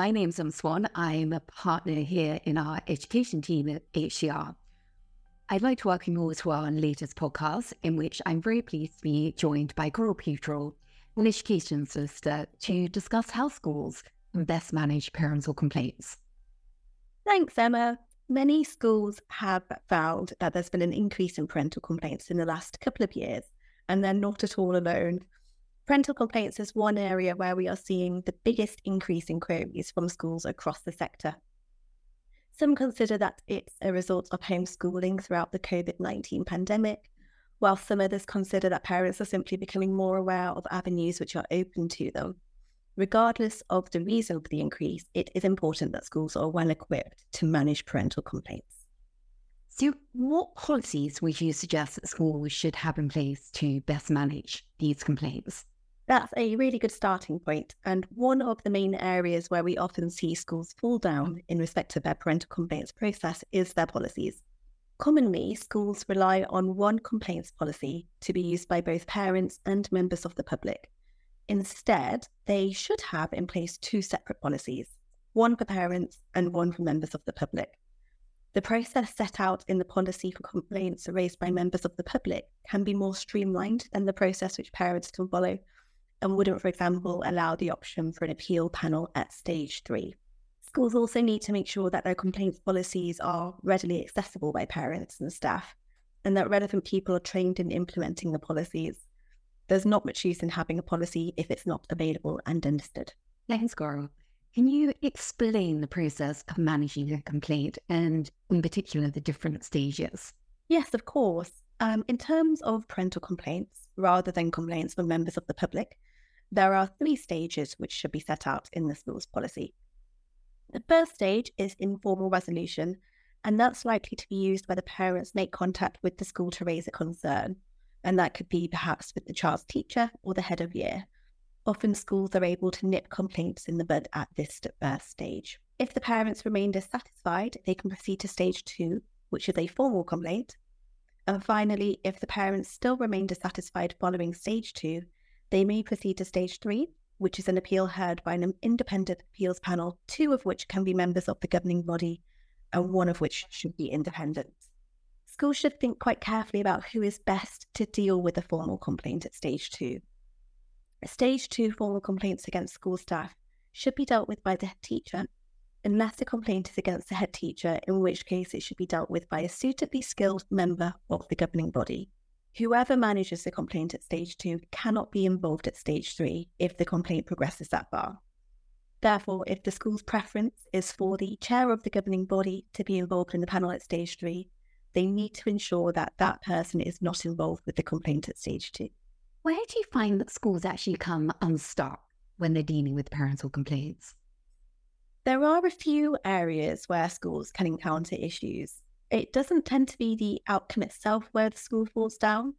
my name's Em Swann. I'm a partner here in our education team at HCR. I'd like to welcome you all to our latest podcast, in which I'm very pleased to be joined by Coral Peutrill, an education solicitor, to discuss how schools can best manage parental complaints. Thanks, Emma. Many schools have found that there's been an increase in parental complaints in the last couple of years, and they're not at all alone. Parental complaints is one area where we are seeing the biggest increase in queries from schools across the sector. Some consider that it's a result of homeschooling throughout the COVID 19 pandemic, while some others consider that parents are simply becoming more aware of avenues which are open to them. Regardless of the reason for the increase, it is important that schools are well equipped to manage parental complaints. So, what policies would you suggest that schools should have in place to best manage these complaints? That's a really good starting point, and one of the main areas where we often see schools fall down in respect to their parental complaints process is their policies. Commonly, schools rely on one complaints policy to be used by both parents and members of the public. Instead, they should have in place two separate policies one for parents and one for members of the public. The process set out in the policy for complaints raised by members of the public can be more streamlined than the process which parents can follow and wouldn't, for example, allow the option for an appeal panel at stage three. Schools also need to make sure that their complaints policies are readily accessible by parents and staff, and that relevant people are trained in implementing the policies. There's not much use in having a policy if it's not available and understood. Thanks, Coral. Can you explain the process of managing a complaint and, in particular, the different stages? Yes, of course. Um, in terms of parental complaints, rather than complaints from members of the public, there are three stages which should be set out in the school's policy. The first stage is informal resolution, and that's likely to be used where the parents make contact with the school to raise a concern. And that could be perhaps with the child's teacher or the head of year. Often schools are able to nip complaints in the bud at this first uh, stage. If the parents remain dissatisfied, they can proceed to stage two, which is a formal complaint. And finally, if the parents still remain dissatisfied following stage two, they may proceed to stage three, which is an appeal heard by an independent appeals panel, two of which can be members of the governing body, and one of which should be independent. Schools should think quite carefully about who is best to deal with a formal complaint at stage two. Stage two formal complaints against school staff should be dealt with by the teacher, unless the complaint is against the head teacher, in which case it should be dealt with by a suitably skilled member of the governing body. Whoever manages the complaint at stage two cannot be involved at stage three if the complaint progresses that far. Therefore, if the school's preference is for the chair of the governing body to be involved in the panel at stage three, they need to ensure that that person is not involved with the complaint at stage two. Where do you find that schools actually come unstuck when they're dealing with parental complaints? There are a few areas where schools can encounter issues it doesn't tend to be the outcome itself where the school falls down.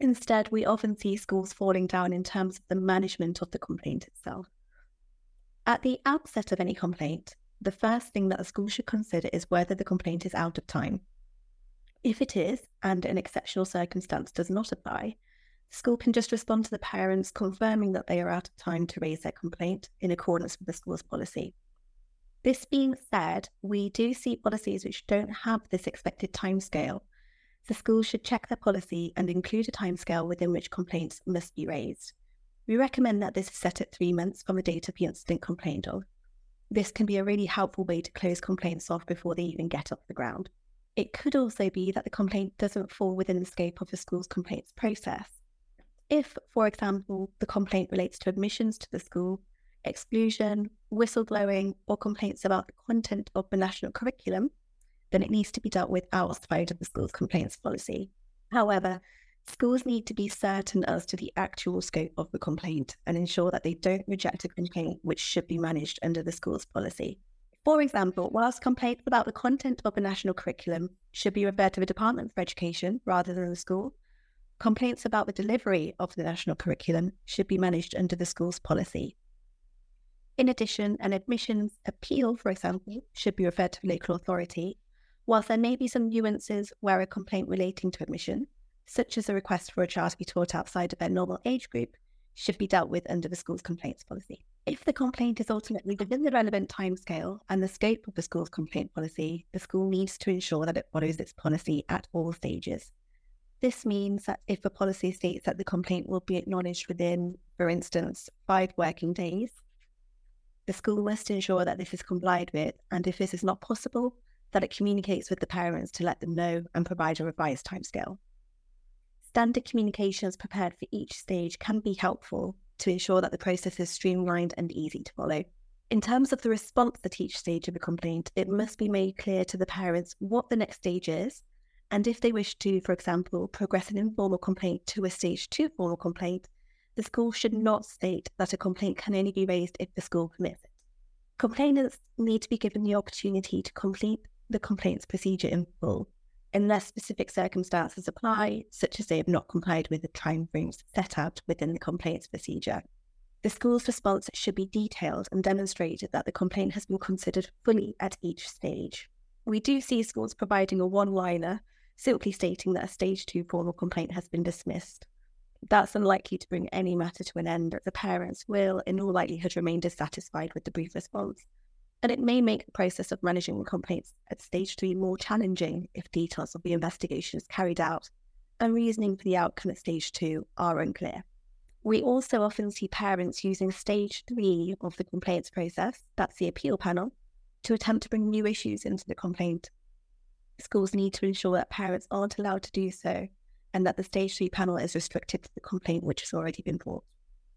Instead, we often see schools falling down in terms of the management of the complaint itself. At the outset of any complaint, the first thing that a school should consider is whether the complaint is out of time. If it is, and an exceptional circumstance does not apply, the school can just respond to the parents confirming that they are out of time to raise their complaint in accordance with the school's policy. This being said, we do see policies which don't have this expected timescale. The schools should check their policy and include a timescale within which complaints must be raised. We recommend that this is set at three months from the date of the incident complained of. This can be a really helpful way to close complaints off before they even get off the ground. It could also be that the complaint doesn't fall within the scope of the school's complaints process. If, for example, the complaint relates to admissions to the school exclusion, whistleblowing, or complaints about the content of the national curriculum, then it needs to be dealt with outside of the school's complaints policy. However, schools need to be certain as to the actual scope of the complaint and ensure that they don't reject a complaint which should be managed under the school's policy. For example, whilst complaints about the content of the national curriculum should be referred to the Department for Education rather than the school, complaints about the delivery of the national curriculum should be managed under the school's policy. In addition, an admissions appeal, for example, should be referred to the local authority, whilst there may be some nuances where a complaint relating to admission, such as a request for a child to be taught outside of their normal age group, should be dealt with under the school's complaints policy. If the complaint is ultimately within the relevant timescale and the scope of the school's complaint policy, the school needs to ensure that it follows its policy at all stages. This means that if a policy states that the complaint will be acknowledged within, for instance, five working days, the school must ensure that this is complied with, and if this is not possible, that it communicates with the parents to let them know and provide a revised timescale. Standard communications prepared for each stage can be helpful to ensure that the process is streamlined and easy to follow. In terms of the response at each stage of a complaint, it must be made clear to the parents what the next stage is, and if they wish to, for example, progress an informal complaint to a stage two formal complaint, the school should not state that a complaint can only be raised if the school permits it. Complainants need to be given the opportunity to complete the complaints procedure in full, unless specific circumstances apply, such as they have not complied with the timeframes set out within the complaints procedure. The school's response should be detailed and demonstrate that the complaint has been considered fully at each stage. We do see schools providing a one liner simply stating that a stage two formal complaint has been dismissed that's unlikely to bring any matter to an end, the parents will, in all likelihood, remain dissatisfied with the brief response. And it may make the process of managing the complaints at stage three more challenging if details of the investigation is carried out and reasoning for the outcome at stage two are unclear. We also often see parents using stage three of the complaints process, that's the appeal panel, to attempt to bring new issues into the complaint. Schools need to ensure that parents aren't allowed to do so and that the stage three panel is restricted to the complaint which has already been brought.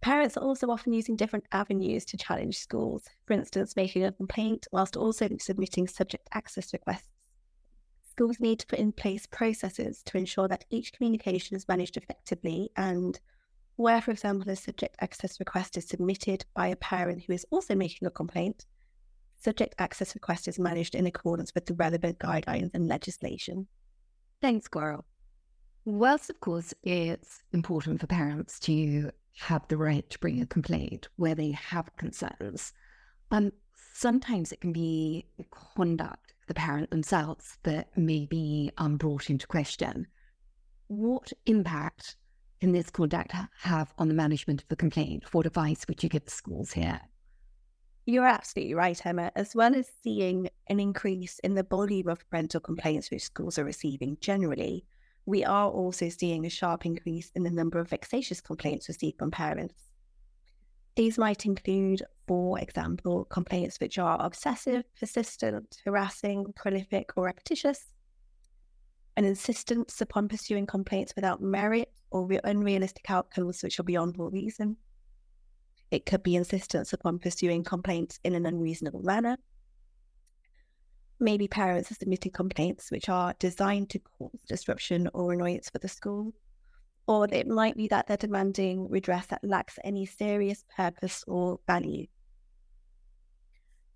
Parents are also often using different avenues to challenge schools, for instance, making a complaint whilst also submitting subject access requests. Schools need to put in place processes to ensure that each communication is managed effectively and where, for example, a subject access request is submitted by a parent who is also making a complaint, subject access request is managed in accordance with the relevant guidelines and legislation. Thanks, Coral. Whilst, of course, it's important for parents to have the right to bring a complaint where they have concerns, um, sometimes it can be conduct the parent themselves that may be um, brought into question. What impact can this conduct have on the management of the complaint? What advice would you give the schools here? You're absolutely right, Emma. As well as seeing an increase in the volume of parental complaints which schools are receiving generally, we are also seeing a sharp increase in the number of vexatious complaints received from parents. These might include, for example, complaints which are obsessive, persistent, harassing, prolific, or repetitious, an insistence upon pursuing complaints without merit or unrealistic outcomes which are beyond all reason. It could be insistence upon pursuing complaints in an unreasonable manner, maybe parents are submitting complaints which are designed to cause disruption or annoyance for the school. Or it might be that they're demanding redress that lacks any serious purpose or value.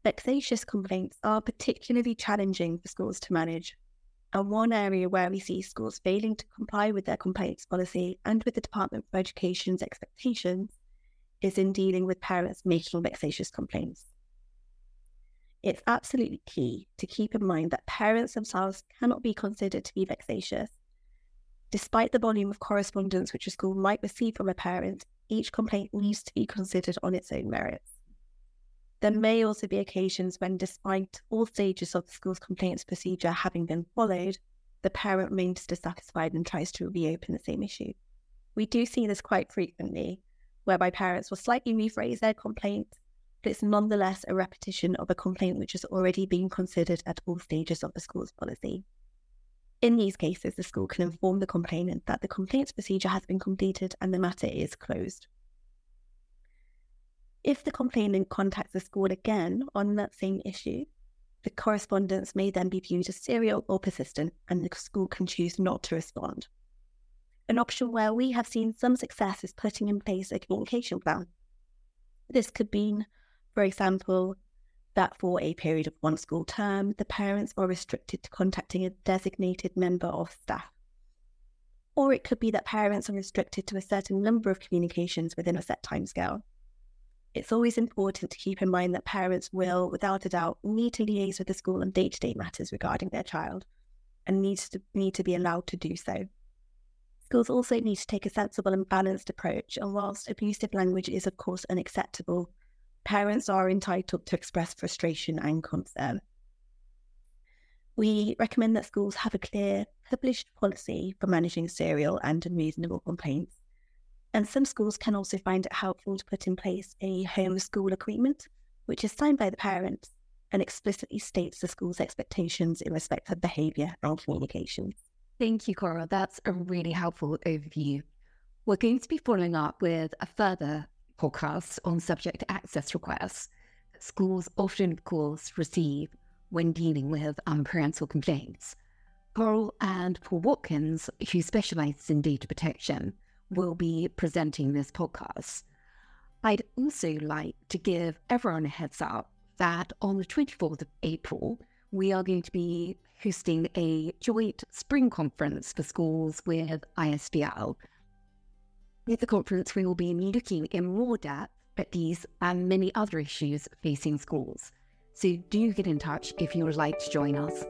Vexatious complaints are particularly challenging for schools to manage. And one area where we see schools failing to comply with their complaints policy and with the Department for Education's expectations is in dealing with parents making vexatious complaints it's absolutely key to keep in mind that parents themselves cannot be considered to be vexatious. Despite the volume of correspondence which a school might receive from a parent, each complaint needs to be considered on its own merits. There may also be occasions when, despite all stages of the school's complaints procedure having been followed, the parent remains dissatisfied and tries to reopen the same issue. We do see this quite frequently, whereby parents will slightly rephrase their complaint but it's nonetheless a repetition of a complaint which has already been considered at all stages of the school's policy. In these cases, the school can inform the complainant that the complaints procedure has been completed and the matter is closed. If the complainant contacts the school again on that same issue, the correspondence may then be viewed as serial or persistent, and the school can choose not to respond. An option where we have seen some success is putting in place a communication plan. This could mean for example, that for a period of one school term, the parents are restricted to contacting a designated member of staff. Or it could be that parents are restricted to a certain number of communications within a set timescale. It's always important to keep in mind that parents will, without a doubt, need to liaise with the school on day to day matters regarding their child and needs to need to be allowed to do so. Schools also need to take a sensible and balanced approach, and whilst abusive language is, of course, unacceptable, parents are entitled to express frustration and concern. We recommend that schools have a clear, published policy for managing serial and unreasonable complaints. And some schools can also find it helpful to put in place a home school agreement, which is signed by the parents and explicitly states the school's expectations in respect of behaviour and communications. Thank you, Cora. That's a really helpful overview. We're going to be following up with a further podcast on subject access requests that schools often, of course, receive when dealing with um, unparental complaints. Coral and Paul Watkins, who specialises in data protection, will be presenting this podcast. I'd also like to give everyone a heads up that on the 24th of April, we are going to be hosting a joint spring conference for schools with ISBL. With the conference, we will be looking in more depth at these and many other issues facing schools. So do get in touch if you would like to join us.